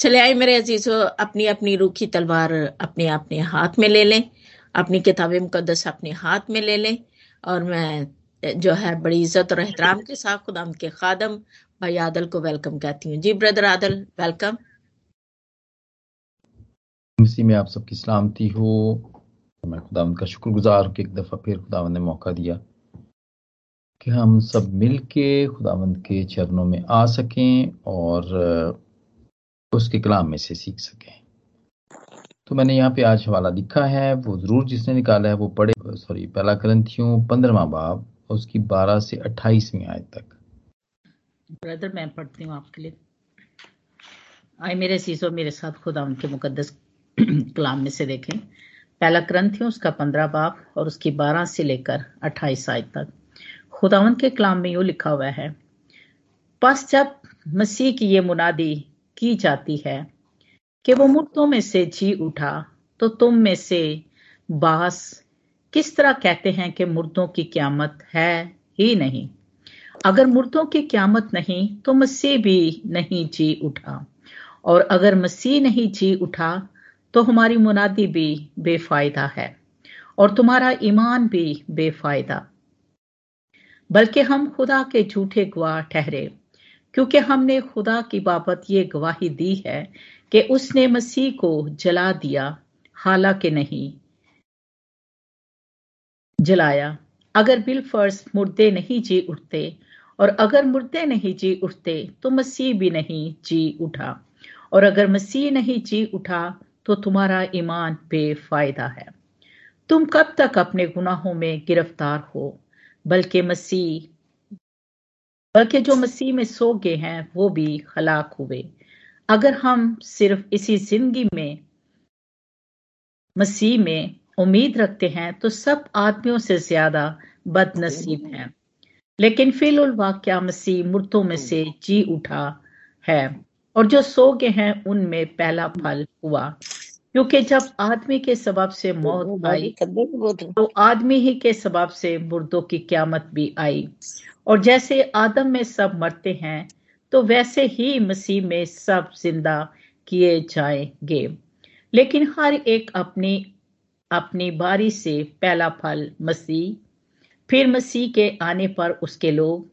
चले आए मेरे अजीजों अपनी अपनी रूखी तलवार अपने अपने हाथ में ले लें, अपनी किताब मुकदस अपने हाथ में ले लें, और मैं जो है बड़ी इज़्ज़त और एहतराम के साथ खुदा के खादम, भाई आदल को वेलकम कहती हूँ। जी ब्रदर आदल वेलकम इसी में आप सबकी सलामती हो मैं खुदा का शुक्रगुजार हूँ कि एक दफ़ा फिर खुदावंद ने मौका दिया कि हम सब मिल के खुदावंद के चरणों में आ सकें और उसके कलाम में से सीख सकें। तो मैंने यहाँ पे आज हवाला लिखा है, वो ज़रूर जिसने निकाला है, वो पढ़े, सॉरी, पहला ग्रंथियों पंद्रवा बाब, उसकी बारह से अट्ठाईसवीं आयत तक। ब्रदर, मैं पढ़ती हूँ आपके लिए। आए मेरे सीसो मेरे साथ खुदा उनके मुकदस कलाम में से देखें। पहला ग्रंथियों उसका पंद्रह बाब और उसकी बारह से लेकर अट्ठाईस आयत तक। खुदावन के कलाम में यूँ लिखा हुआ है जब मसीह की ये मुनादी की जाती है। कि वो मुर्दों में से जी उठा तो तुम में से बास किस तरह कहते हैं कि मुर्दों की क्यामत है ही नहीं। अगर मुर्दों की क्यामत नहीं तो मसीह भी नहीं जी उठा। और अगर मसीह नहीं जी उठा तो हमारी मुनादी भी बेफायदा है और तुम्हारा ईमान भी बेफायदा। बल्कि हम खुदा के झूठे गुआ ठहरे। क्योंकि हमने खुदा की बाबत ये गवाही दी है कि उसने मसीह को जला दिया, हालाँकि नहीं, जलाया। अगर बिल फ़र्ज़ मुर्दे नहीं जी उठते और अगर मुर्दे नहीं जी उठते तो मसीह भी नहीं जी उठा। और अगर मसीह नहीं जी उठा तो तुम्हारा ईमान बेफायदा है। तुम कब तक अपने गुनाहों में गिरफ़्तार हो? बल्कि मसीह बल्कि जो मसीह में सो गए हैं, वो भी हलाक हुए। अगर हम सिर्फ़ इसी ज़िंदगी में, मसीह में उम्मीद रखते हैं तो सब आदमियों से ज़्यादा बदनसीब हैं। लेकिन फिल वाक्य मसीह मुर्तों में से जी उठा है, और जो सो गए हैं, उनमें पहला फल हुआ। क्योंकि जब आदमी के सबब से मौत आई तो आदमी ही के सबब से मुर्दों की क्यामत भी आई। और जैसे आदम में सब मरते हैं तो वैसे ही मसीह में सब ज़िंदा किए जाएँगे। लेकिन हर एक अपनी अपनी बारी से पहला फल मसीह फिर मसीह के आने पर उसके लोग।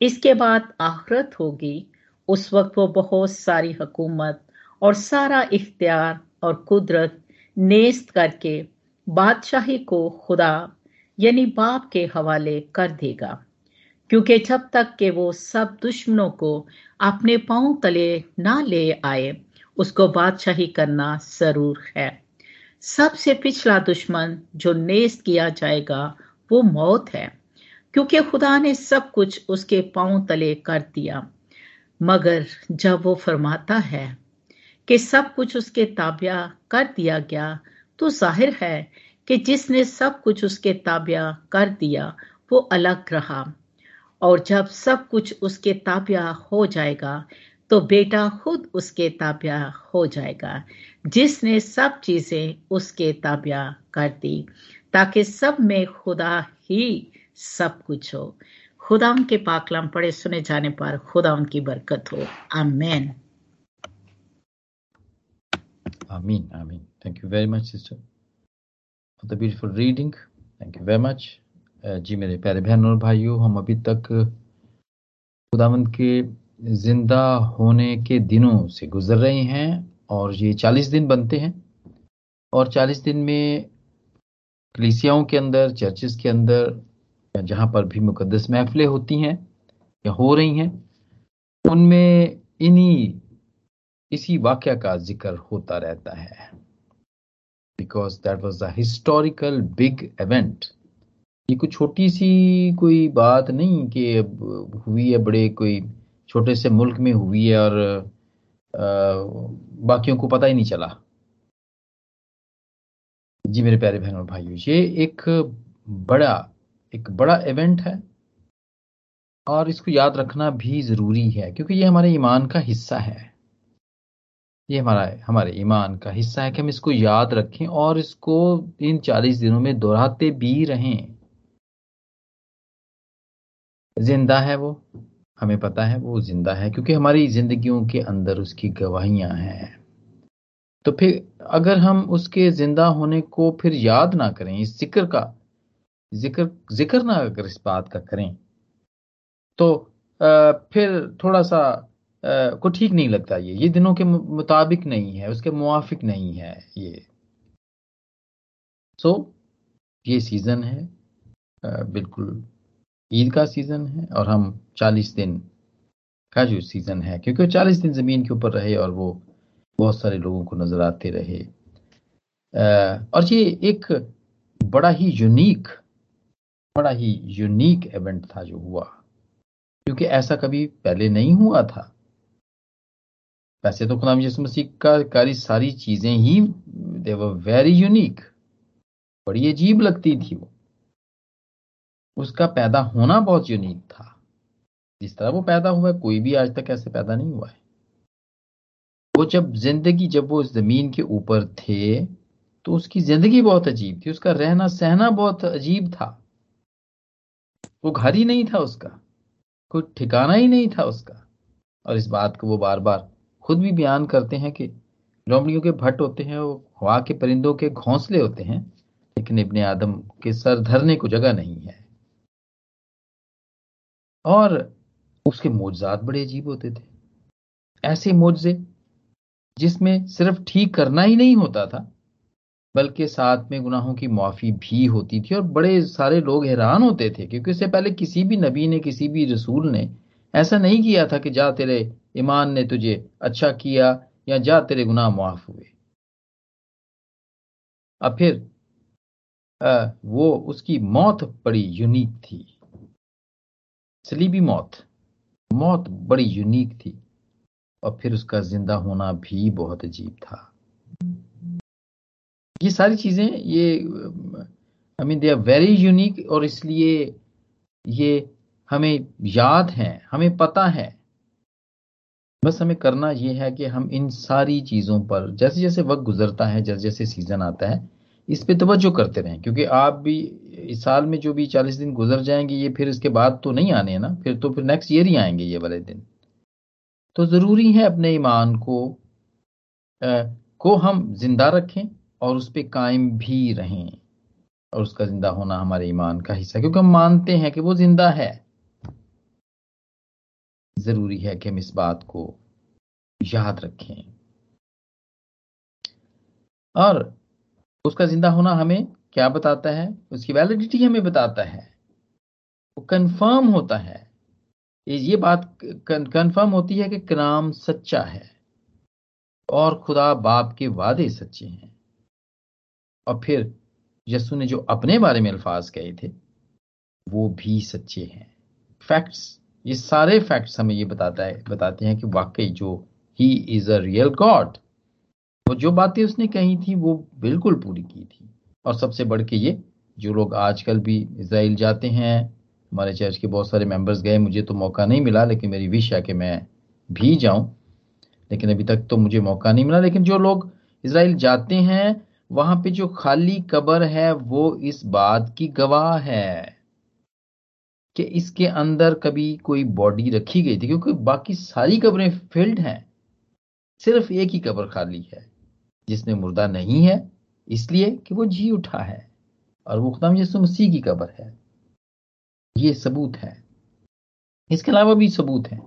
इसके बाद आखरत होगी। उस वक्त वो बहुत सारी हुकूमत और सारा इख्तियार और कुदरत नेस्त करके बादशाही को खुदा, यानी बाप के हवाले कर देगा। क्योंकि जब तक के वो सब दुश्मनों को अपने पाँव तले ना ले आए, उसको बादशाही करना ज़रूर है। सबसे पिछला दुश्मन जो नेस्त किया जाएगा, वो मौत है। क्योंकि खुदा ने सब कुछ उसके पाँव तले कर दिया। मगर जब वो फरमाता है कि सब कुछ उसके ताबिया कर दिया गया तो ज़ाहिर है कि जिसने सब कुछ उसके ताबिया कर दिया, वो अलग रहा। और जब सब कुछ उसके ताबिया हो जाएगा तो बेटा खुद उसके ताबिया हो जाएगा। जिसने सब चीज़ें उसके ताबिया कर दी, ताकि सब में खुदा ही सब कुछ हो। खुदा उनके पाकलाम पड़े सुने जाने पर खुदा उनकी बरकत हो। आमीन। आमीन आमीन thank you very much sister for the beautiful reading thank you very much जी मेरे प्यारे बहन और भाइयों, हम अभी तक, खुदावंत के ज़िंदा होने के दिनों से गुजर रहे हैं और ये चालीस दिन बनते हैं। और चालीस दिन में कलिसियाओं के अंदर, चर्चेस के अंदर जहाँ पर भी मुकदस महफिलें होती हैं, या हो रही हैं, उनमें इन्हीं इसी वाक्य का ज़िक्र होता रहता है। Because that was the historical big event ये कोई छोटी सी कोई बात नहीं कि हुई है, बड़े कोई छोटे से मुल्क में हुई है और बाकियों को पता ही नहीं चला। जी मेरे प्यारे बहनों भाइयों, ये एक बड़ा एक बड़ा इवेंट है। और इसको याद रखना भी ज़रूरी है, क्योंकि ये हमारे ईमान का हिस्सा है। ये हमारा हमारे ईमान का हिस्सा है कि हम इसको याद रखें और इसको इन चालीस दिनों में दोहराते भी रहें। ज़िंदा है वो हमें पता है वो ज़िंदा है क्योंकि हमारी जिंदगियों के अंदर उसकी गवाहियाँ हैं। तो फिर अगर हम उसके ज़िंदा होने को फिर याद ना करें इस ज़िक्र का ज़िक्र ज़िक्र ना अगर इस बात का करें तो आ, फिर थोड़ा सा को ठीक नहीं लगता ये। ये दिनों के मुताबिक नहीं है उसके मुआफिक नहीं है ये। सो so, ये सीज़न है। बिल्कुल। ईद का सीज़न है और हम चालीस दिन का जो सीज़न है क्योंकि चालीस दिन ज़मीन के ऊपर रहे और वो बहुत सारे लोगों को नज़र आते रहे। और ये एक बड़ा ही यूनिक बड़ा ही यूनिक इवेंट था जो हुआ। क्योंकि ऐसा कभी पहले नहीं हुआ था। वैसे तो खुदाम यसु मसीह का कारी सारी चीज़ें ही दे वर वेरी यूनिक बड़ी अजीब लगती थी वो। उसका पैदा होना बहुत यूनिक था। जिस तरह वो पैदा हुआ कोई भी आज तक ऐसे पैदा नहीं हुआ है। वो जब ज़िंदगी, जब वो ज़मीन के ऊपर थे तो उसकी ज़िंदगी बहुत अजीब थी। उसका रहना सहना बहुत अजीब था। वो घर ही नहीं था उसका। कोई ठिकाना ही नहीं था उसका। और इस बात को वो बार बार खुद भी बयान करते हैं कि लोमड़ियों के भट्ट होते हैं, वो हवा के परिंदों के घोंसले होते हैं, लेकिन इब्ने आदम के सर धरने को जगह नहीं है। और उसके मोजात बड़े अजीब होते थे। ऐसे मोजे जिसमें सिर्फ़ ठीक करना ही नहीं होता था, बल्कि साथ में गुनाहों की माफ़ी भी होती थी और बड़े सारे लोग हैरान होते थे, क्योंकि इससे पहले किसी भी नबी ने, किसी भी रसूल ने ऐसा नहीं किया था कि जा तेरे ईमान ने तुझे अच्छा किया या जा तेरे गुनाह माफ़ हुए। अब फिर आ, वो उसकी मौत बड़ी यूनिक थी। सलीबी मौत। मौत बड़ी यूनिक थी। और फिर उसका ज़िंदा होना भी बहुत अजीब था। ये सारी चीज़ें ये I mean they are very unique और इसलिए ये हमें याद है हमें पता है। बस हमें करना ये है कि हम इन सारी चीज़ों पर जैसे जैसे वक्त गुजरता है जैसे जैसे सीज़न आता है इस पे तवज्जो करते रहें। क्योंकि आप भी इस साल में जो भी चालीस दिन गुजर जाएँगे ये फिर इसके बाद तो नहीं आने ना फिर तो फिर नेक्स्ट ईयर ही आएँगे ये वाले दिन। तो ज़रूरी है अपने ईमान को आ, को हम ज़िंदा रखें और उस पर कायम भी रहें। और उसका ज़िंदा होना हमारे ईमान का हिस्सा क्योंकि हम मानते हैं कि वो ज़िंदा है। ज़रूरी है कि हम इस बात को याद रखें। और उसका ज़िंदा होना हमें क्या बताता है? उसकी वैलिडिटी हमें बताता है। वो कंफर्म होता है। ये बात कंफर्म होती है कि कलाम सच्चा है और खुदा बाप के वादे सच्चे हैं। और फिर यसु ने जो अपने बारे में अल्फाज कहे थे, वो भी सच्चे हैं। फैक्ट्स ये सारे फैक्ट्स हमें ये बताता है, बताते हैं कि वाकई जो he is a real God वो जो बातें उसने कही थी, वो बिल्कुल पूरी की थी। और सबसे बढ़ के ये, जो लोग आजकल भी इसराइल जाते हैं, हमारे चर्च के बहुत सारे मेंबर्स गए, मुझे तो मौका नहीं मिला, लेकिन मेरी विश है कि मैं भी जाऊँ। लेकिन अभी तक तो मुझे मौका नहीं मिला, लेकिन जो लोग इसराइल जाते हैं, वहाँ पे जो खाली कबर है, वो इस बात की गवाह है। कि इसके अंदर कभी कोई बॉडी रखी गई थी, क्योंकि बाकी सारी कब्रें फिल्ड हैं। सिर्फ़ एक ही कब्र खाली है जिसमें मुर्दा नहीं है, इसलिए कि वो जी उठा है, और वो खुदाम यसु मसीह की कब्र है। ये सबूत है। इसके अलावा भी सबूत है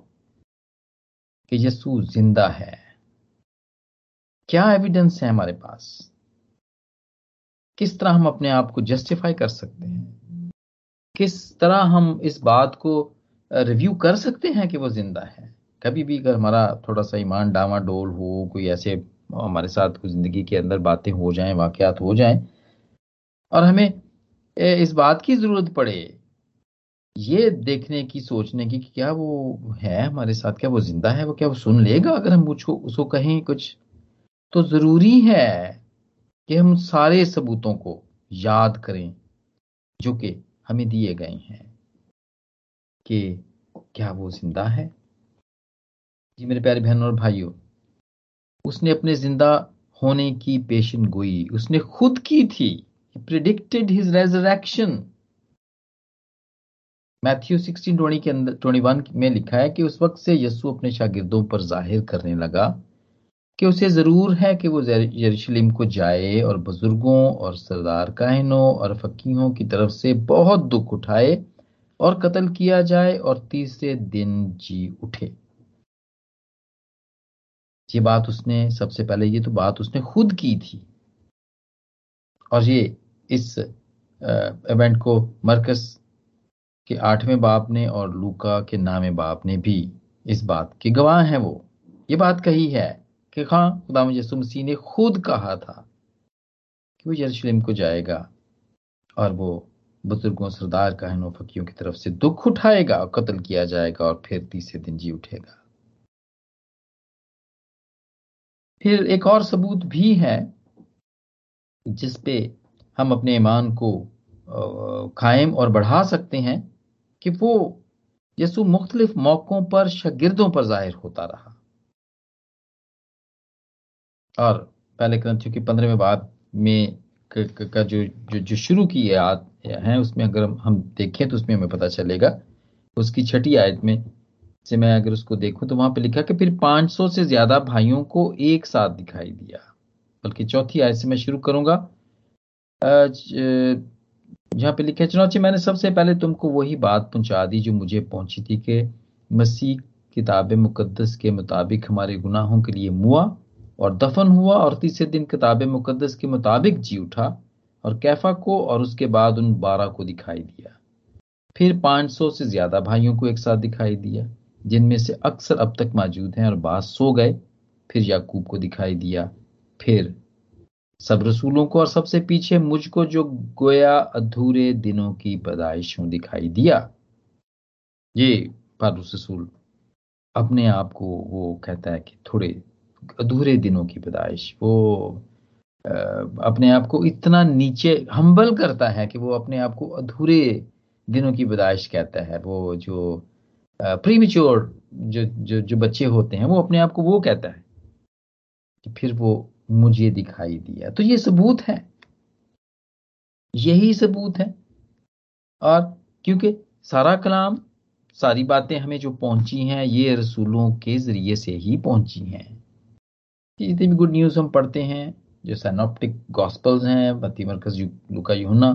कि यसु ज़िंदा है। क्या एविडेंस है हमारे पास? किस तरह हम अपने आप को जस्टिफाई कर सकते हैं? किस तरह हम इस बात को रिव्यू कर सकते हैं कि वो ज़िंदा है? कभी भी अगर हमारा थोड़ा सा ईमान डामा डोल हो, कोई ऐसे हमारे साथ कुछ ज़िंदगी के अंदर बातें हो जाएँ, वाकयात हो जाएँ, और हमें इस बात की ज़रूरत पड़े, ये देखने की, सोचने की कि क्या वो है हमारे साथ, क्या वो ज़िंदा है, वो क्या वो सुन लेगा? अगर हम उसको उसको कहें कुछ तो ज़रूरी है कि हम सारे सबूतों को याद करें, जो कि हमें दिए गए हैं कि क्या वो ज़िंदा है? जी मेरे प्यारे बहनों और भाइयों, उसने अपने ज़िंदा होने की पेशन गोई, उसने खुद की थी predicted his resurrection Matthew sixteen twenty के अंदर, ट्वेंटी वन में लिखा है कि उस वक्त से यस्सु अपने शागिर्दों पर ज़ाहिर करने लगा। कि उसे ज़रूर है कि वो यरूशलेम को जाए और बुज़ुर्गों और सरदार काहिनों और फकीहों की तरफ़ से बहुत दुख उठाए और कत्ल किया जाए और तीसरे दिन जी उठे। ये बात उसने, सबसे पहले ये तो बात उसने खुद की थी। और ये इस इवेंट को मरकस के आठवें बाप ने और लूका के नामे बाप ने भी इस बात के गवाह हैं वो। ये बात कही है कि हाँ खुदा यसु मसीह ने खुद कहा था कि वो यरूशलेम को जाएगा और वो बुज़ुर्गों, सरदार, कहनों फकीयों की तरफ़ से दुख उठाएगा और कत्ल किया जाएगा और फिर तीसरे दिन जी उठेगा। फिर एक और सबूत भी है जिसपे हम अपने ईमान को कायम और बढ़ा सकते हैं कि वो यसु मुख्तलिफ़ मौकों पर, शगिर्दों पर ज़ाहिर होता रहा। और पहले ग्रंथियों की पंद्रहवें बाब में का जो जो जो शुरू की याद है, उसमें अगर हम देखें तो उसमें हमें पता चलेगा। उसकी छठी आयत में से मैं अगर उसको देखूँ तो वहाँ पे लिखा कि फिर 500 से ज़्यादा भाइयों को एक साथ दिखाई दिया। बल्कि चौथी आयत से मैं शुरू करूँगा। जहाँ पे लिखा चुनाची मैंने सबसे पहले तुमको वही बात पहुँचा दी जो मुझे पहुँची थी कि मसीह किताब मुकद्दस के मुताबिक हमारे गुनाहों के लिए मुआ। और दफन हुआ और तीसरे दिन किताब मुकदस के मुताबिक जी उठा और कैफा को और उसके बाद उन बारह को दिखाई दिया। फिर 500 से ज़्यादा भाइयों को एक साथ दिखाई दिया, जिनमें से अक्सर अब तक मौजूद हैं और बाद सो गए। फिर याकूब को दिखाई दिया। फिर सब रसूलों को और सबसे पीछे मुझको जो गोया अधूरे दिनों की पैदाइशों दिखाई दिया। ये पारूस रसूल अपने आप को वो कहता है कि थोड़े अधूरे दिनों की पैदाइश। वो अपने आप को इतना नीचे हम्बल करता है कि वो अपने आप को अधूरे दिनों की पैदाइश कहता है। वो जो प्रीमिच्योर जो जो जो बच्चे होते हैं, वो अपने आप को वो कहता है कि फिर वो मुझे दिखाई दिया। तो ये सबूत है। यही सबूत है। और क्योंकि सारा कलाम, सारी बातें हमें जो पहुँची हैं, ये रसूलों के ज़रिए से ही पहुँची हैं। जितनी भी गुड न्यूज़ हम पढ़ते हैं, जो सैनोप्टिक गॉस्पल्स हैं बत्ती मरकज लुका यूना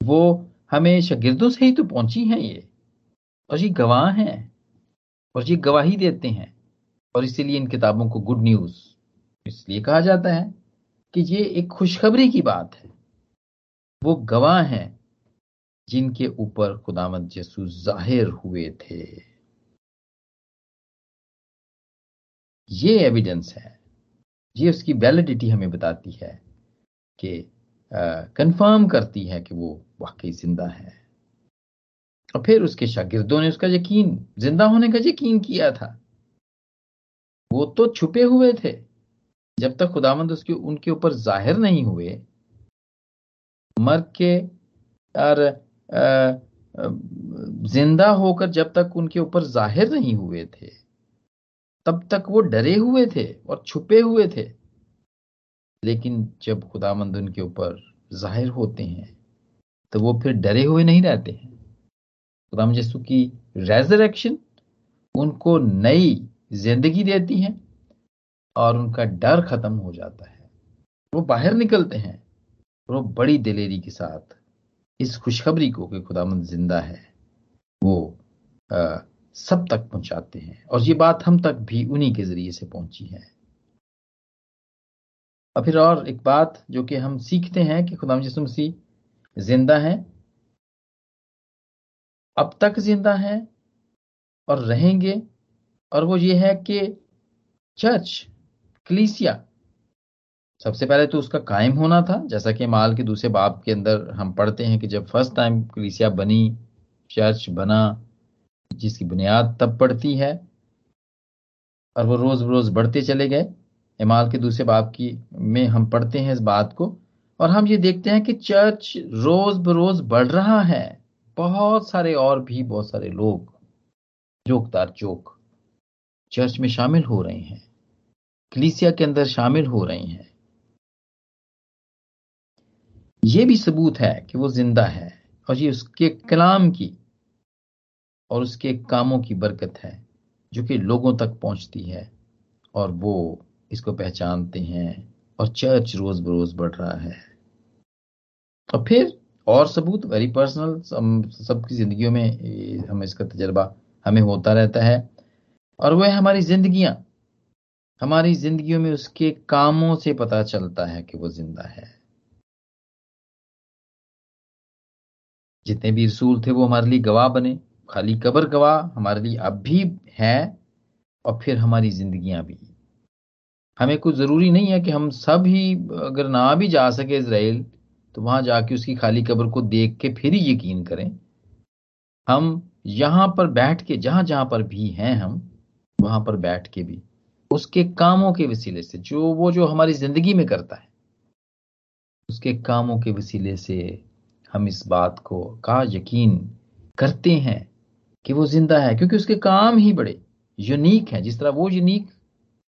वो हमें शगिर्दों से ही तो पहुँची हैं ये, और ये गवाह हैं, और ये गवाही देते हैं, और इसीलिए इन किताबों को गुड न्यूज़ इसलिए कहा जाता है कि ये एक खुशखबरी की बात है। वो गवाह हैं जिनके ऊपर खुदामद यसू ज़ाहिर हुए थे। ये एविडेंस है। ये उसकी वैलिडिटी हमें बताती है कि कंफर्म करती है कि वो वाकई ज़िंदा है। और फिर उसके शागिर्दों ने उसका यकीन, ज़िंदा होने का यकीन किया था। वो तो छुपे हुए थे। जब तक खुदामंद उसके, उनके ऊपर ज़ाहिर नहीं हुए, मर के और ज़िंदा होकर जब तक उनके ऊपर ज़ाहिर नहीं हुए थे तब तक वो डरे हुए थे और छुपे हुए थे। लेकिन जब खुदामंद उनके ऊपर ज़ाहिर होते हैं तो वो फिर डरे हुए नहीं रहते हैं। खुदाम यसु की रेजरेक्शन उनको नई ज़िंदगी देती है और उनका डर खत्म हो जाता है। वो बाहर निकलते हैं वो बड़ी दिलेरी के साथ इस खुशखबरी को कि खुदामंद ज़िंदा है, वो सब तक पहुंचाते हैं। और ये बात हम तक भी उन्हीं के ज़रिए से पहुँची है। और फिर और एक बात जो कि हम सीखते हैं कि खुदाम यसु मसीह ज़िंदा है, अब तक ज़िंदा है और रहेंगे। और वो ये है कि चर्च, क्लीसिया, सबसे पहले तो उसका कायम होना था। जैसा कि माल के दूसरे बाप के अंदर हम पढ़ते हैं कि जब फ़र्स्ट टाइम क्लीसिया बनी, चर्च बना जिसकी बुनियाद तब पड़ती है और वो रोज रोज बढ़ते चले गए। इमाल के दूसरे बाप की में हम पढ़ते हैं इस बात को और हम ये देखते हैं कि चर्च रोज बरोज बढ़ रहा है। बहुत सारे और भी बहुत सारे लोग जोकदार जोक चर्च में शामिल हो रहे हैं, कलीसिया के अंदर शामिल हो रहे हैं। ये भी सबूत है कि वो ज़िंदा है और ये उसके कलाम की और उसके कामों की बरकत है, जो कि लोगों तक पहुँचती है, और वो इसको पहचानते हैं और चर्च रोज बरोज बढ़ रहा है। और फिर और सबूत वेरी पर्सनल सबकी जिंदगियों में हम इसका तजर्बा हमें होता रहता है। और वह हमारी जिंदगियाँ, हमारी जिंदगियों में उसके कामों से पता चलता है कि वो ज़िंदा है। जितने भी रसूल थे वो हमारे लिए गवाह बने खाली कबर गवाह हमारे लिए अब भी है और फिर हमारी जिंदगियाँ भी। हमें कुछ ज़रूरी नहीं है कि हम सब ही, अगर ना भी जा सके इसराइल तो वहाँ जाके उसकी खाली कब्र को देख के फिर ही यकीन करें। हम यहाँ पर बैठ के, जहाँ जहाँ पर भी हैं हम, वहाँ पर बैठ के भी, उसके कामों के वसीले से, जो वो जो हमारी ज़िंदगी में करता है, उसके कामों के वसीले से हम इस बात को का यकीन करते हैं कि वो ज़िंदा है, क्योंकि उसके काम ही बड़े यूनिक हैं। जिस तरह वो यूनिक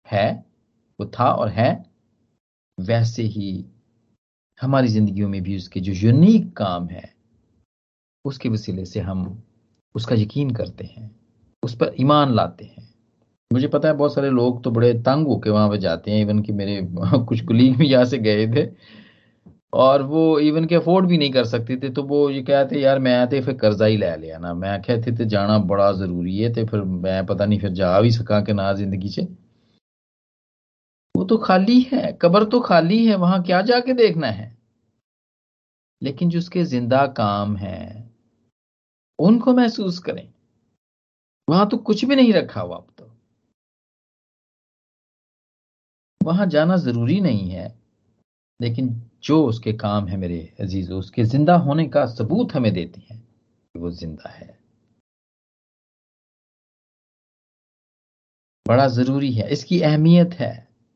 है, वो था और है, वैसे ही हमारी जिंदगियों में भी उसके जो यूनिक काम है, उसके वसीले से हम उसका यकीन करते हैं, उस पर ईमान लाते हैं। मुझे पता है बहुत सारे लोग तो बड़े तंग होके वहाँ पर जाते हैं, इवन कि मेरे कुछ कुलीग भी यहाँ से गए थे। और वो इवन के अफोर्ड भी नहीं कर सकते थे तो वो ये कहते यार, मैं तो फिर कर्जा ही ले लिया ना। मैं कहते थे जाना बड़ा ज़रूरी है तो फिर मैं पता नहीं फिर जा भी सका कि ना ज़िंदगी से वो तो खाली है, कब्र तो खाली है, वहाँ क्या जाके देखना है? लेकिन जो उसके ज़िंदा काम है, उनको महसूस करें। वहाँ तो कुछ भी नहीं रखा हुआ अब तो। वहाँ जाना ज़रूरी नहीं है। लेकिन जो उसके काम है मेरे अज़ीज़, उसके ज़िंदा होने का सबूत हमें देते हैं कि वो ज़िंदा है। बड़ा ज़रूरी है, इसकी अहमियत है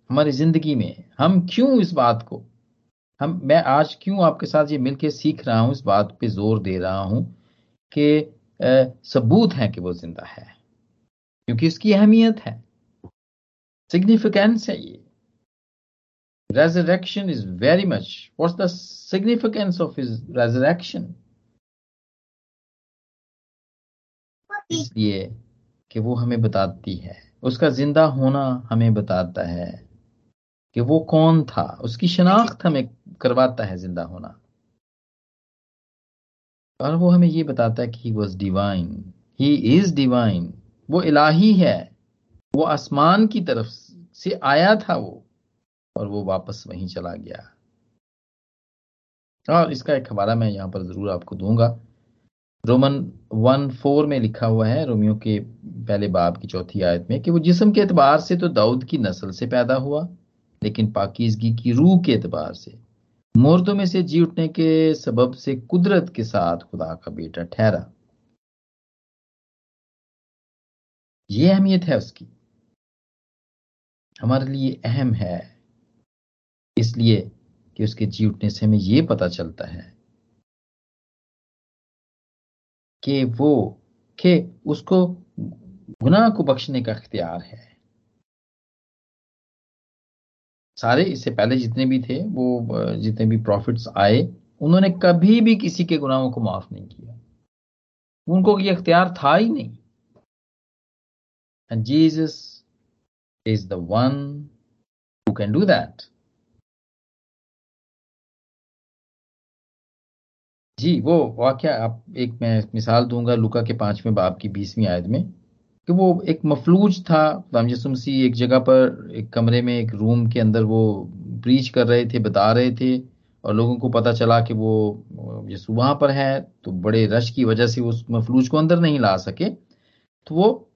हमारी ज़िंदगी में। हम क्यों इस बात को? हम, मैं आज क्यों आपके साथ ये मिलके सीख रहा हूँ, इस बात पे ज़ोर दे रहा हूँ कि सबूत है कि वो ज़िंदा है। क्योंकि इसकी अहमियत है। सिग्निफिकेंस है ये। Resurrection is very much, what's the significance of his resurrection? इसलिए कि वो हमें बताती है उसका ज़िंदा होना हमें बताता है कि वो कौन था उसकी शनाख्त हमें करवाता है ज़िंदा होना और वो हमें ये बताता है कि he was divine he is divine वो इलाही है वो आसमान की तरफ़ से आया था वो और वो वापस वहीं चला गया। और इसका एक हवाला मैं यहाँ पर ज़रूर आपको दूँगा। रोमन वन फोर में लिखा हुआ है, रोमियो के पहले बाब की चौथी आयत में, कि वो जिसम के एतबार से तो दाऊद की नस्ल से पैदा हुआ, लेकिन पाकिजगी की रूह के एतबार से। मुर्दों में से जी उठने के सबब से कुदरत के साथ खुदा का बेटा ठहरा। ये अहमियत है उसकी। हमारे लिए अहम है इसलिए कि उसके जी उठने से हमें यह पता चलता है कि वो, कि उसको गुनाह को बख्शने का अख्तियार है। सारे इससे पहले जितने भी थे, वो, जितने भी प्रॉफिट्स आए, उन्होंने कभी भी किसी के गुनाहों को माफ़ नहीं किया। उनको ये अख्तियार था ही नहीं। And Jesus is the one who can do that जी, वो वाक्य आप एक मैं मिसाल दूँगा लुका के पाँचवें बाप की बीसवीं आयत में, कि वो एक मफलूज था मसी एक जगह पर एक कमरे में, एक रूम के अंदर वो ब्रीच कर रहे थे, बता रहे थे, और लोगों को पता चला कि वो यसु वहाँ पर है तो बड़े रश की वजह से उस मफलूज को अंदर नहीं ला सके। तो वो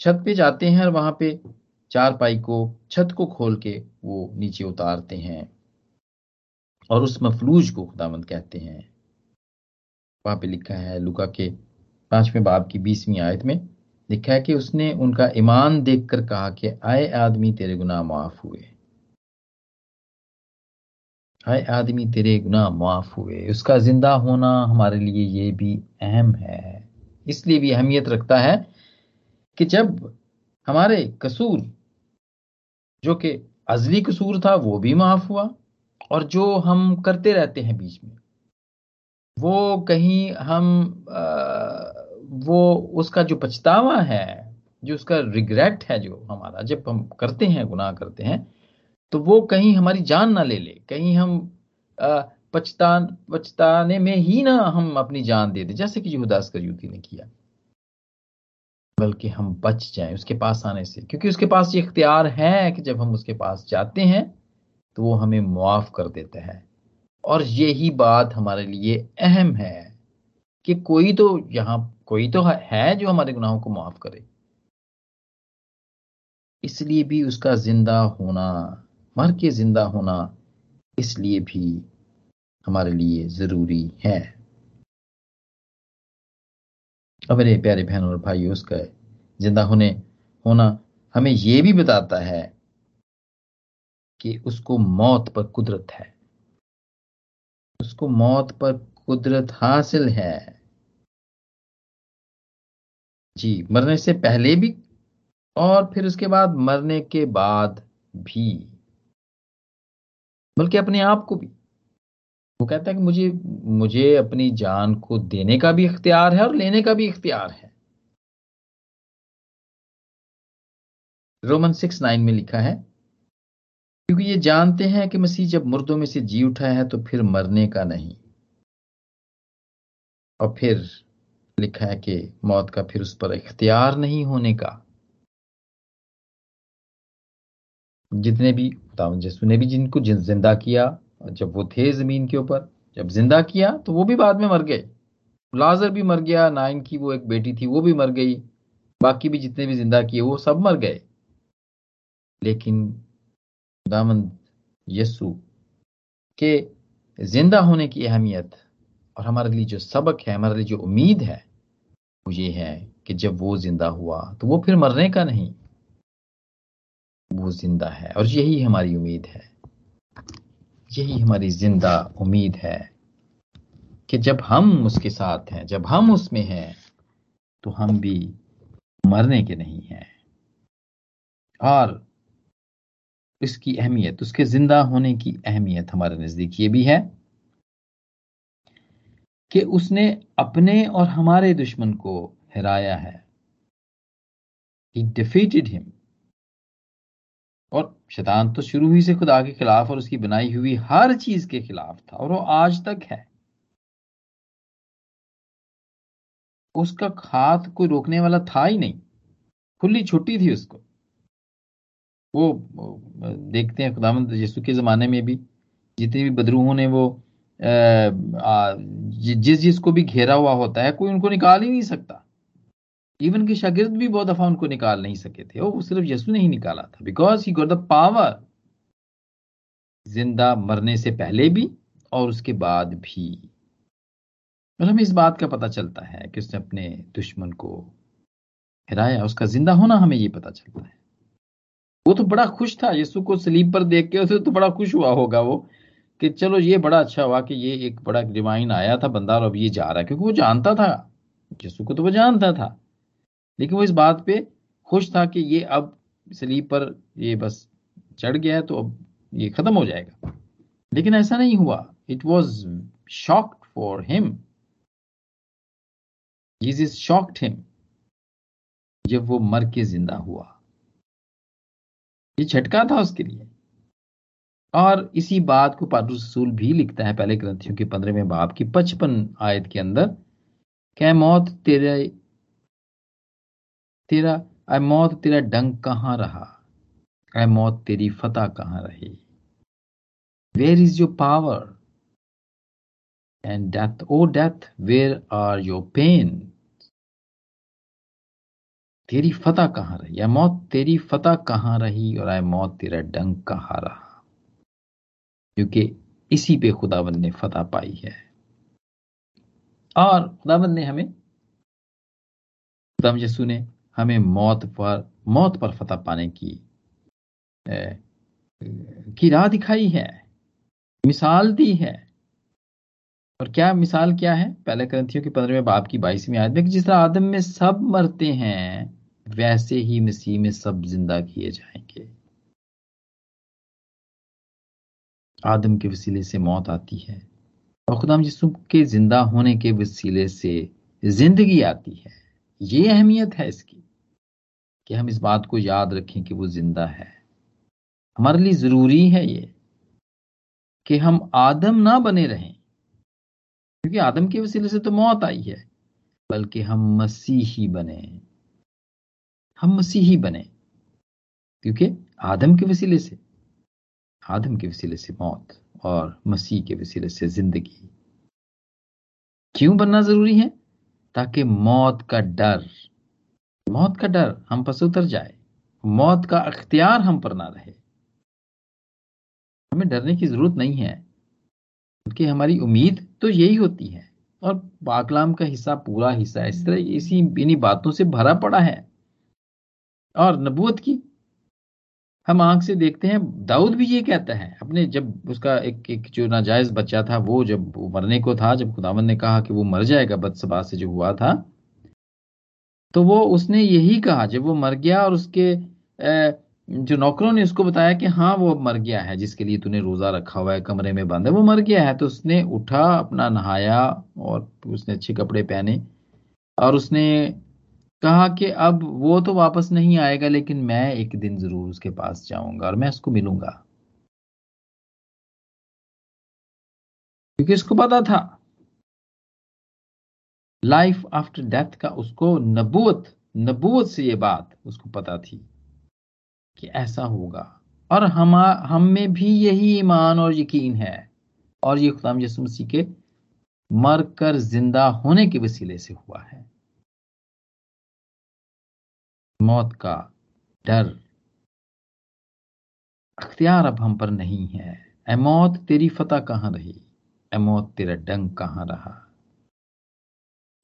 छत पे जाते हैं और वहाँ पे चार पाई को, छत को खोल के वो नीचे उतारते हैं, और उस मफलूज को खुदामंद कहते हैं। वहाँ पे लिखा है लुका के पाँचवें बाब की बीसवीं आयत में। लिखा है कि उसने उनका ईमान देखकर कहा कि, आए आदमी, तेरे गुनाह माफ़ हुए। आए आदमी, तेरे गुनाह माफ़ हुए। उसका ज़िंदा होना हमारे लिए ये भी अहम है। इसलिए भी अहमियत रखता है कि जब हमारे कसूर, जो कि अजली कसूर था, वो भी माफ़ हुआ और जो हम करते रहते हैं बीच में वो कहीं हम आ, वो उसका जो पछतावा है जो उसका रिग्रेट है जो हमारा जब हम करते हैं गुनाह करते हैं तो वो कहीं हमारी जान ना ले ले कहीं हम पछतान पछताने में ही ना हम अपनी जान दे दे जैसे कि यहूदास युति ने किया। बल्कि हम बच जाएँ उसके पास आने से क्योंकि उसके पास ये इख्तियार है कि जब हम उसके पास जाते हैं तो वो हमें मुआफ कर देता है। और यही बात हमारे लिए अहम है कि कोई तो यहाँ, कोई तो है जो हमारे गुनाहों को माफ़ करे। इसलिए भी उसका ज़िंदा होना, मर के ज़िंदा होना इसलिए भी हमारे लिए ज़रूरी है। अब मेरे प्यारे बहन और भाई उसका ज़िंदा होने, होना हमें यह भी बताता है कि उसको मौत पर कुदरत है। उसको मौत पर कुदरत हासिल है। जी, मरने से पहले भी और फिर उसके बाद मरने के बाद भी। बल्कि अपने आप को भी। वो कहता है कि मुझे मुझे अपनी जान को देने का भी इख्तियार है और लेने का भी इख्तियार है। रोमन सिक्स नाइन में लिखा है क्योंकि ये जानते हैं कि मसीह जब मुर्दों में से जी उठा है तो फिर मरने का नहीं। और फिर लिखा है कि मौत का फिर उस पर इख्तियार नहीं होने का। जितने भी यीशु ने भी जिनको ज़िंदा किया जब वो थे ज़मीन के ऊपर, जब ज़िंदा किया तो वो भी बाद में मर गए। लाजर भी मर गया नाइन की वो एक बेटी थी, वो भी मर गई। बाकी भी जितने भी ज़िंदा किए, वो सब मर गए। लेकिन खुदामंद यस्सु के ज़िंदा होने की अहमियत और हमारे लिए जो सबक है, हमारे लिए जो उम्मीद है, वो ये है कि जब वो ज़िंदा हुआ तो वो फिर मरने का नहीं। वो ज़िंदा है और यही हमारी उम्मीद है। यही हमारी ज़िंदा उम्मीद है कि जब हम उसके साथ हैं, जब हम उसमें हैं तो हम भी मरने के नहीं हैं। और इसकी अहमियत, उसके ज़िंदा होने की अहमियत हमारे नज़दीक ये भी है कि उसने अपने और हमारे दुश्मन को हराया है। Defeated him. और शैतान तो शुरू ही से खुदा के खिलाफ और उसकी बनाई हुई हर चीज़ के खिलाफ था और वो आज तक है। उसका हाथ कोई रोकने वाला था ही नहीं। खुली छुट्टी थी उसको। वो देखते हैं खुदामंद यसु के ज़माने में भी। जितने भी बदरूहों ने वो जिस, जिसको भी घेरा हुआ होता है, कोई उनको निकाल ही नहीं सकता। इवन के शागिर्द भी बहुत दफ़ा उनको निकाल नहीं सके थे। वो सिर्फ़ यसु ने ही निकाला था। Because he got the power ज़िंदा मरने से पहले भी और उसके बाद भी। और हमें इस बात का पता चलता है कि उसने अपने दुश्मन को हिराया। उसका ज़िंदा होना हमें ये पता चलता है। वो तो बड़ा खुश था, यीशु को सलीब पर देख के उसे तो बड़ा खुश हुआ होगा वो, कि चलो ये बड़ा अच्छा हुआ कि ये एक बड़ा डिवाइन आया था बंदा और अब ये जा रहा है, क्योंकि वो जानता था, यीशु को तो वो जानता था। लेकिन वो इस बात पे खुश था कि ये अब सलीब पर ये बस चढ़ गया है तो अब ये खत्म हो जाएगा। लेकिन ऐसा नहीं हुआ it was shocked for him Jesus shocked him जब वो मर के ज़िंदा हुआ। ये झटका था उसके लिए। और इसी बात को पादु रसूल भी लिखता है पहले ग्रंथियों के पंद्रहवें बाप की पचपन आयत के अंदर, क्या मौत तेरे, तेरा, अ मौत तेरा डंग कहाँ रहा? अ मौत तेरी फतह कहाँ रही? Where is your power and death O death where are your pain तेरी फतह कहाँ रही? या मौत तेरी फतह कहाँ रही? और आए मौत तेरा डंग कहाँ रहा? क्योंकि इसी पे खुदाबंद ने फतह पाई है। और खुदाबंद ने हमें खुदाम यसू ने हमें मौत पर मौत पर फतह पाने की ए, की राह दिखाई है मिसाल दी है। और क्या मिसाल क्या है? पहले ग्रंथियों के पंद्रहवें बाप की बाईसवीं आयत में जिस तरह आदम में सब मरते हैं वैसे ही मसीह में सब ज़िंदा किए जाएँगे। आदम के वसीले से मौत आती है और खुदाम यसु के ज़िंदा होने के वसीले से ज़िंदगी आती है। ये अहमियत है इसकी कि हम इस बात को याद रखें कि वो ज़िंदा है। हमारे लिए ज़रूरी है ये कि हम आदम ना बने रहें, क्योंकि आदम के वसीले से तो मौत आई है, बल्कि हम मसीही बने। हम मसीही बने। क्योंकि आदम के वसीले से, आदम के वसीले से मौत और मसीह के वसीले से ज़िंदगी। क्यों बनना ज़रूरी है? ताकि मौत का डर, मौत का डर हम पर उतर जाए, मौत का अख्तियार हम पर ना रहे। हमें डरने की ज़रूरत नहीं है क्योंकि हमारी उम्मीद तो यही होती है और पाकलाम का हिस्सा पूरा हिस्सा इस तरह इसी इन्हीं बातों से भरा पड़ा है। और नबूत की। हम आँख से देखते हैं, दाऊद भी ये कहता है। अपने जब उसका एक एक जो नाजायज बच्चा था, वो जब मरने को था, जब खुदावन ने कहा कि वो मर जाएगा बदसबा से जो हुआ था तो वो उसने यही कहा, जब वो मर गया और उसके जो नौकरों ने उसको बताया कि हाँ वो मर गया है, जिसके लिए तूने रोजा रखा हुआ है, कमरे में बंद है, वो मर गया है। तो उसने उठा, अपना नहाया और उसने अच्छे कपड़े पहने और उसने कहा कि अब वो तो वापस नहीं आएगा, लेकिन मैं एक दिन ज़रूर उसके पास जाऊँगा और मैं उसको मिलूँगा। क्योंकि उसको पता था। लाइफ आफ्टर डेथ का उसको नबूत नबूत से ये बात उसको पता थी कि ऐसा होगा। और हम हम में भी यही ईमान और यकीन है। और ये खुदाम यसु मसीह के मर कर ज़िंदा होने के वसीले से हुआ है। मौत का डर। अख्तियार अब हम पर नहीं है। ए मौत तेरी फतह कहाँ रही? ए मौत तेरा डंग कहाँ रहा?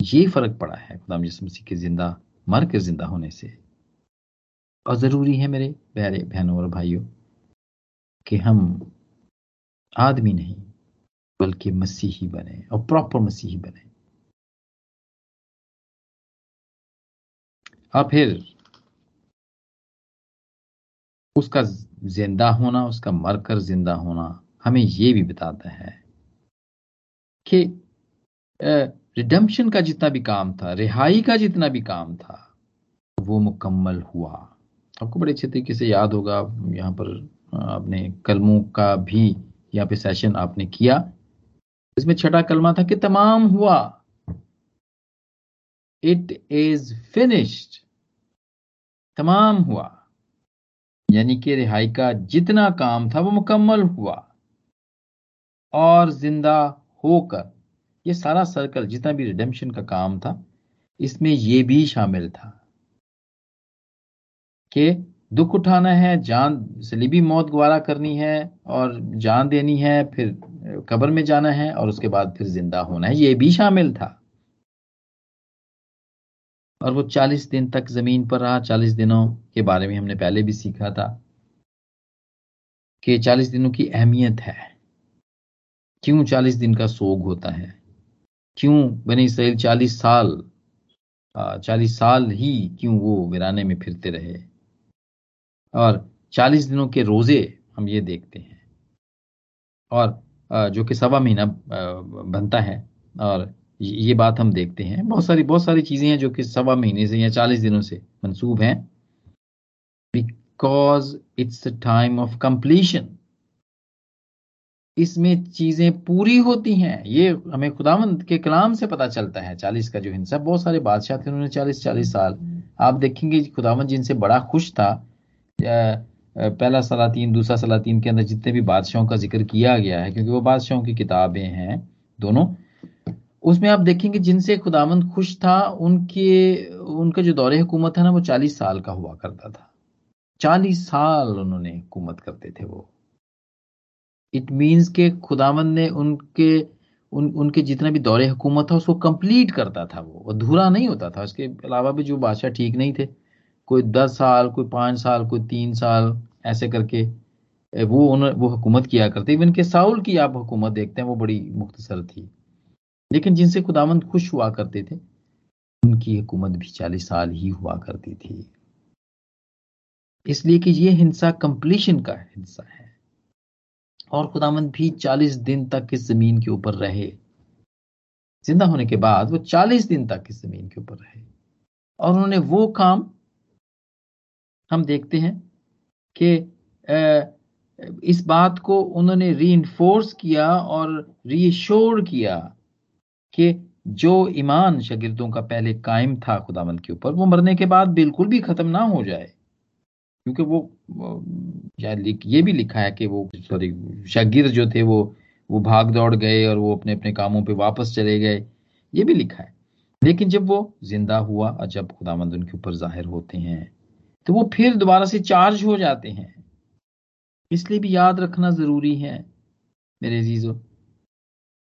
ये फ़र्क पड़ा है खुदाम यसु मसीह के ज़िंदा, मर के ज़िंदा होने से। और ज़रूरी है मेरे प्यारे बहनों और भाइयों, कि हम आदमी नहीं, बल्कि मसीही बने और प्रॉपर मसीही बने। और फिर उसका ज़िंदा होना, उसका मरकर ज़िंदा होना हमें यह भी बताता है कि रिडम्पशन का जितना भी काम था, रिहाई का जितना भी काम था, वो मुकम्मल हुआ। आपको बड़े अच्छे तरीके से याद होगा, यहाँ पर आपने कलमों का भी यहाँ पे सेशन आपने किया, इसमें छठा कलमा था कि तमाम हुआ। इट इज़ फिनिश्ड तमाम हुआ। यानी कि रिहाई का जितना काम था वो मुकम्मल हुआ। और ज़िंदा होकर ये सारा सर्कल, जितना भी रिडेम्पशन का काम था, इसमें ये भी शामिल था कि दुख उठाना है, जान सलीबी मौत गवारा करनी है और जान देनी है, फिर कब्र में जाना है और उसके बाद फिर ज़िंदा होना है, ये भी शामिल था। और वो चालीस दिन तक ज़मीन पर रहा। चालीस दिनों के बारे में हमने पहले भी सीखा था कि चालीस दिनों की अहमियत है। क्यों चालीस दिन का सोग होता है? क्यों बनी इसराइल चालीस साल? चालीस साल ही क्यों वो वीराने में फिरते रहे? और चालीस दिनों के रोज़े हम ये देखते हैं। और जो कि सवा महीना बनता है और ये बात हम देखते हैं। बहुत सारी बहुत सारी चीज़ें हैं जो कि सवा महीने से या चालीस दिनों से मंसूब हैं। Because it's time of completion इसमें चीज़ें पूरी होती हैं। ये हमें खुदावंत के कलाम से पता चलता है। चालीस का जो हिंसा, बहुत सारे बादशाह थे उन्होंने चालीस चालीस साल। आप देखेंगे खुदावंत जिनसे बड़ा खुश था पहला सलातीन, दूसरा सलातीन के अंदर जितने भी बादशाहों का ज़िक्र किया गया है, क्योंकि वो बादशाहों की किताबें हैं, दोनों। उसमें आप देखेंगे जिनसे खुदावंद खुश था, उनके, उनका जो दौरे हुकूमत है ना, वो चालीस साल का हुआ करता था। चालीस साल उन्होंने हुकूमत करते थे वो। इट मीन्स के खुदावंद ने उनके, उन, उनके जितना भी दौरे हुकूमत था, उसको कंप्लीट करता था वो। अधूरा नहीं होता था। उसके अलावा भी जो बादशाह ठीक नहीं थे, कोई दस साल, कोई पाँच साल, कोई तीन साल, ऐसे करके, वो उन्होंने वो हुकूमत किया करते। इवन के साउल की आप हुकूमत देखते हैं, वो बड़ी मुख्तसर थी। लेकिन जिनसे खुदावंद खुश हुआ करते थे, उनकी हुकूमत भी चालीस साल ही हुआ करती थी। इसलिए कि यह हिंसा कंप्लीशन का हिंसा है। और खुदावंद भी चालीस दिन तक इस ज़मीन के ऊपर रहे? ज़िंदा होने के बाद वो चालीस दिन तक इस ज़मीन के ऊपर रहे? और उन्होंने वो काम हम देखते हैं कि इस बात को उन्होंने री किया और रीश्योर किया कि जो ईमान शागिर्दों का पहले कायम था खुदावंद के ऊपर, वो मरने के बाद बिल्कुल भी खत्म ना हो जाए। क्योंकि वो ये भी लिखा है कि वो, सॉरी शागिर जो थे वो वो भाग दौड़ गए और वो अपने अपने कामों पे वापस चले गए। ये भी लिखा है। लेकिन जब वो ज़िंदा हुआ और जब खुदामंद उनके ऊपर ज़ाहिर होते हैं तो वो फिर दोबारा से चार्ज हो जाते हैं। इसलिए भी याद रखना ज़रूरी है, मेरे जीजो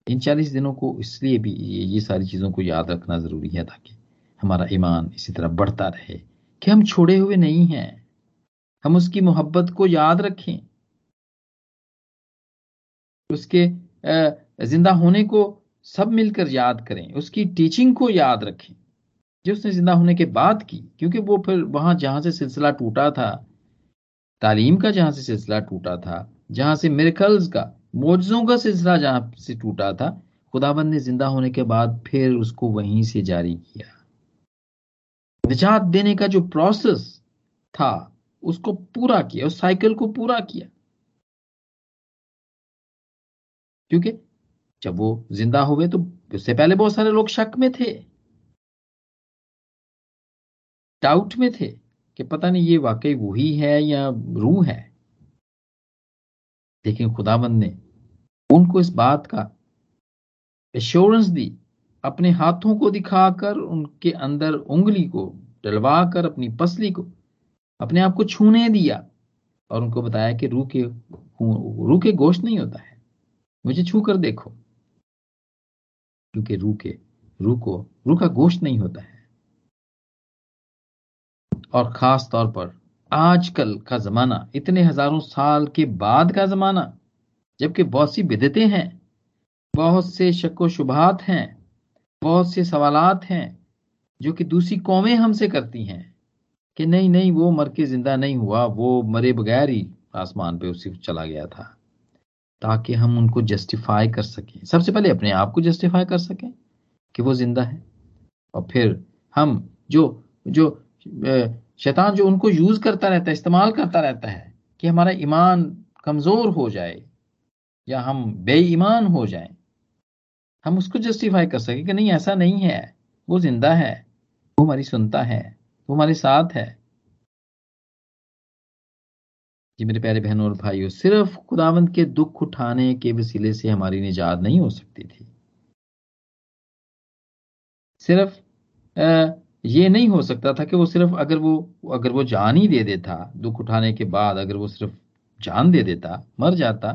इन चालीस दिनों को इसलिए भी ये, ये सारी चीज़ों को याद रखना ज़रूरी है ताकि हमारा ईमान इसी तरह बढ़ता रहे कि हम छोड़े हुए नहीं हैं। हम उसकी मोहब्बत को याद रखें। उसके ज़िंदा होने को सब मिलकर याद करें। उसकी टीचिंग को याद रखें। जो उसने ज़िंदा होने के बाद की क्योंकि वो फिर वहाँ जहाँ से सिलसिला टूटा था तालीम का जहाँ से सिलसिला टूटा था जहाँ से मेरिकल्स का मोजों का सिलसिला जहाँ से टूटा था, खुदाबंद ने ज़िंदा होने के बाद फिर उसको वहीं से जारी किया। निजात देने का जो प्रोसेस था, उसको पूरा किया, उस साइकिल को पूरा किया। क्योंकि जब वो ज़िंदा हुए तो उससे पहले बहुत सारे लोग शक में थे। डाउट में थे कि पता नहीं ये वाकई वही है या रूह है। लेकिन खुदाबंद ने उनको इस बात का एश्योरेंस दी, अपने हाथों को दिखाकर, उनके अंदर उंगली को डलवाकर, अपनी पसली को, अपने आप को छूने दिया और उनको बताया कि रूह के रूह के गोश्त नहीं होता है, मुझे छू कर देखो। क्योंकि रूह के रूह को रूह का गोश्त नहीं होता है। और खास तौर पर आजकल का जमाना, इतने हज़ारों साल के बाद का जमाना जबकि बहुत सी बिदते हैं, बहुत से शको शुभात हैं, बहुत से सवालात हैं, जो कि दूसरी कौमें हमसे करती हैं कि नहीं नहीं, वो मर के ज़िंदा नहीं हुआ, वो मरे बगैर ही आसमान पे उसी चला गया था, ताकि हम उनको जस्टिफाई कर सकें। सबसे पहले अपने आप को जस्टिफाई कर सकें कि वो ज़िंदा है। और फिर हम जो जो शैतान जो उनको यूज़ करता रहता है, इस्तेमाल करता रहता है कि हमारा ईमान कमज़ोर हो जाए या हम बेईमान हो जाए, हम उसको जस्टिफाई कर सके कि नहीं, ऐसा नहीं है, वो ज़िंदा है, वो हमारी सुनता है, वो हमारे साथ है। जी मेरे प्यारे बहनों और भाइयों, सिर्फ़ खुदावंत के दुख उठाने के वसीले से हमारी निजात नहीं हो सकती थी। सिर्फ़ ये नहीं हो सकता था कि वो सिर्फ़ अगर वो अगर वो जान ही दे देता, दुख उठाने के बाद अगर वो सिर्फ़ जान दे देता, मर जाता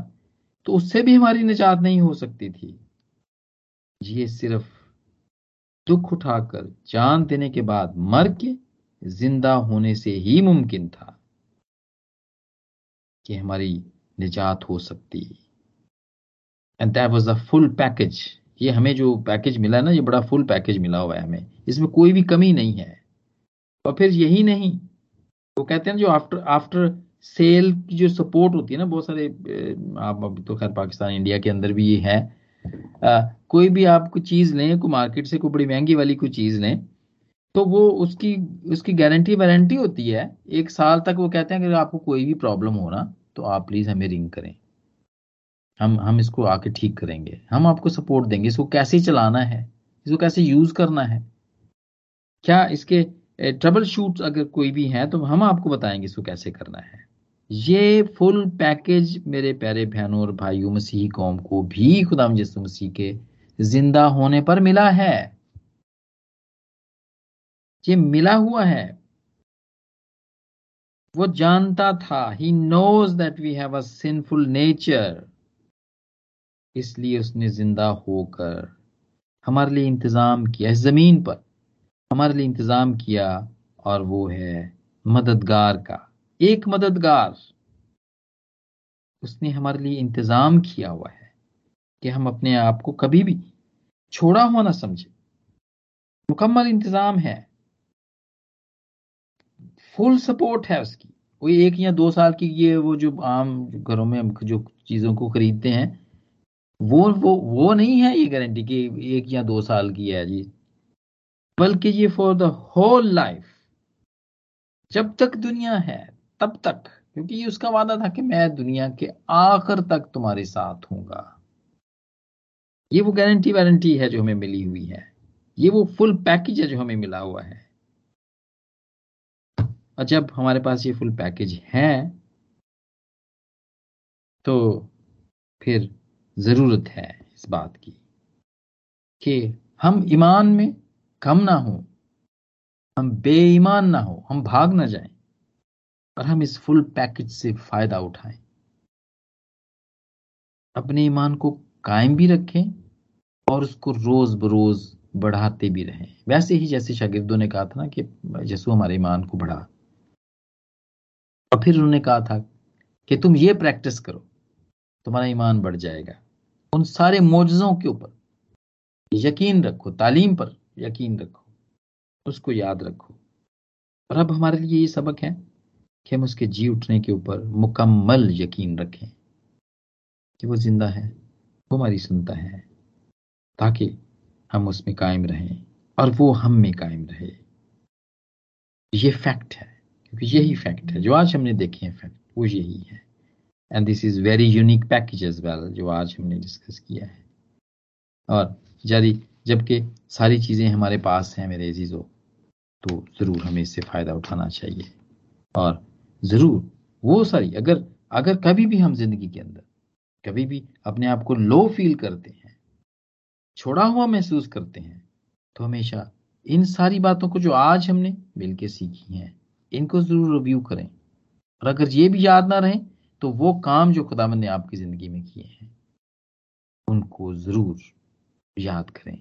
तो उससे भी हमारी निजात नहीं हो सकती थी। ये सिर्फ़ दुख उठाकर जान देने के बाद मर के ज़िंदा होने से ही मुमकिन था कि हमारी निजात हो सकती। And that was the full package ये हमें जो पैकेज मिला ना, ये बड़ा फुल पैकेज मिला हुआ है हमें। इसमें कोई भी कमी नहीं है। और फिर यही नहीं, वो कहते हैं जो आफ्टर आफ्टर सेल की जो सपोर्ट होती है ना बहुत सारे आप अभी तो खैर पाकिस्तान इंडिया के अंदर भी ये है। आ, कोई भी आप कोई चीज़ लें कोई मार्केट से कोई बड़ी महँगी वाली कोई चीज़ लें तो वो उसकी उसकी गारंटी वारंटी होती है एक साल तक वो कहते हैं कि आपको कोई भी प्रॉब्लम हो ना तो आप प्लीज़ हमें रिंग करें। हम हम इसको आके ठीक करेंगे। हम आपको सपोर्ट देंगे। इसको कैसे चलाना है? इसको कैसे यूज़ करना है? क्या इसके ट्रबल शूट अगर कोई भी है तो हम आपको बताएँगे इसको कैसे करना है। ये फुल पैकेज मेरे प्यारे बहनों और भाइयों, मसीह कौम को भी खुदाम यसु मसीह के ज़िंदा होने पर मिला है। ये मिला हुआ है। वो जानता था। He knows that we have a sinful nature इसलिए उसने ज़िंदा होकर हमारे लिए इंतज़ाम किया। इस ज़मीन पर हमारे लिए इंतज़ाम किया और वो है मददगार का। एक मददगार, उसने हमारे लिए इंतज़ाम किया हुआ है कि हम अपने आप को कभी भी छोड़ा हुआ ना समझे। मुकम्मल इंतज़ाम है। फुल सपोर्ट है उसकी। कोई एक या दो साल की ये वो जो आम घरों में जो चीज़ों को खरीदते हैं, वो वो वो नहीं है ये गारंटी कि एक या दो साल की है जी। बल्कि ये फॉर द होल लाइफ जब तक दुनिया है तब तक, क्योंकि ये उसका वादा था कि मैं दुनिया के आखिर तक तुम्हारे साथ हूँगा ये वो गारंटी वारंटी है जो हमें मिली हुई है। ये वो फुल पैकेज है जो हमें मिला हुआ है। और जब हमारे पास ये फुल पैकेज है तो फिर ज़रूरत है इस बात की कि हम ईमान में कम ना हो, हम बेईमान ना हो, हम भाग ना जाएँ। और हम इस फुल पैकेज से फ़ायदा उठाएँ। अपने ईमान को कायम भी रखें और उसको रोज बरोज बढ़ाते भी रहें। वैसे ही जैसे शागिर्दों ने कहा था ना कि यसु हमारे ईमान को बढ़ा। और फिर उन्होंने कहा था कि तुम ये प्रैक्टिस करो, तुम्हारा ईमान बढ़ जाएगा। उन सारे मोजों के ऊपर यकीन रखो, तालीम पर यकीन रखो, उसको याद रखो। और अब हमारे लिए ये सबक है। कि हम उसके जी उठने के ऊपर मुकम्मल यकीन रखें कि वो ज़िंदा है, वो हमारी सुनता है, ताकि हम उसमें कायम रहें और वो हम में कायम रहे। ये फैक्ट है, क्योंकि यही फैक्ट है, जो आज हमने देखे हैं फैक्ट, वो यही है। And this is very unique package as well जो आज हमने डिस्कस किया है। और जारी, जबकि सारी चीज़ें हमारे पास हैं मेरे अजीज़ों तो ज़रूर हमें इससे फ़ायदा उठाना चाहिए। और ज़रूर, वो सारी, अगर अगर कभी भी हम ज़िंदगी के अंदर, कभी भी अपने आप को लो फील करते हैं, छोड़ा हुआ महसूस करते हैं तो हमेशा इन सारी बातों को जो आज हमने मिलकर सीखी हैं, इनको ज़रूर रिव्यू करें। और अगर ये भी याद ना रहे तो वो काम जो खुदावन ने आपकी ज़िंदगी में किए हैं, उनको ज़रूर याद करें।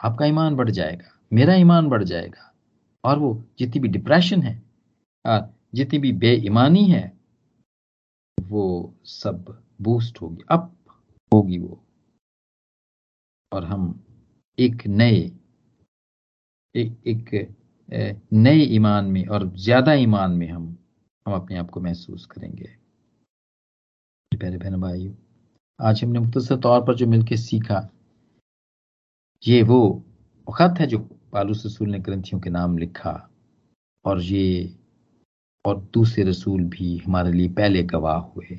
आपका ईमान बढ़ जाएगा, मेरा ईमान बढ़ जाएगा, और वो जितनी भी डिप्रेशन है जितनी भी बेईमानी है वो सब बूस्ट होगी अप होगी वो। और हम एक नए एक, एक नए ईमान में और ज़्यादा ईमान में हम हम अपने आप को महसूस करेंगे। प्यारे बहन भाई आज हमने मुख्तर तौर पर जो मिलकर सीखा ये वो खत है जो पालूस रसूल ने ग्रंथियों के नाम लिखा और ये और दूसरे रसूल भी हमारे लिए पहले गवाह हुए।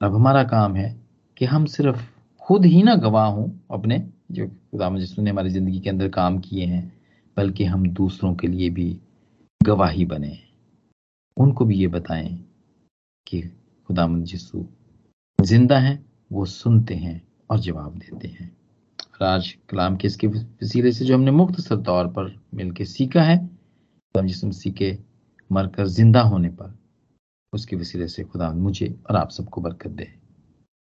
अब हमारा काम है कि हम सिर्फ़ खुद ही ना गवाह हों अपने जो खुदा जिसने हमारी ज़िंदगी के अंदर काम किए हैं, बल्कि हम दूसरों के लिए भी गवाही बने। उनको भी ये बताएँ कि खुदा जिसु ज़िंदा हैं, वो सुनते हैं और जवाब देते हैं। राज कलाम के इसके वसीले से जो हमने मुख्तसर तौर पर मिलकर सीखा है, खुदा जिसम सीखे मरकर ज़िंदा होने पर उसके वसीले से खुदा मुझे और आप सबको बरकत दे।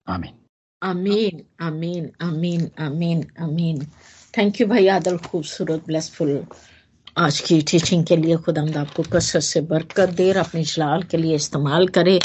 आमीन। आमीन आमीन आमीन आमीन आमीन। थैंक यू भाई आदल खूबसूरत ब्लेसफुल आज की टीचिंग के लिए खुदा आपको कसरत से बरकत दे और अपने जलाल के लिए इस्तेमाल करे।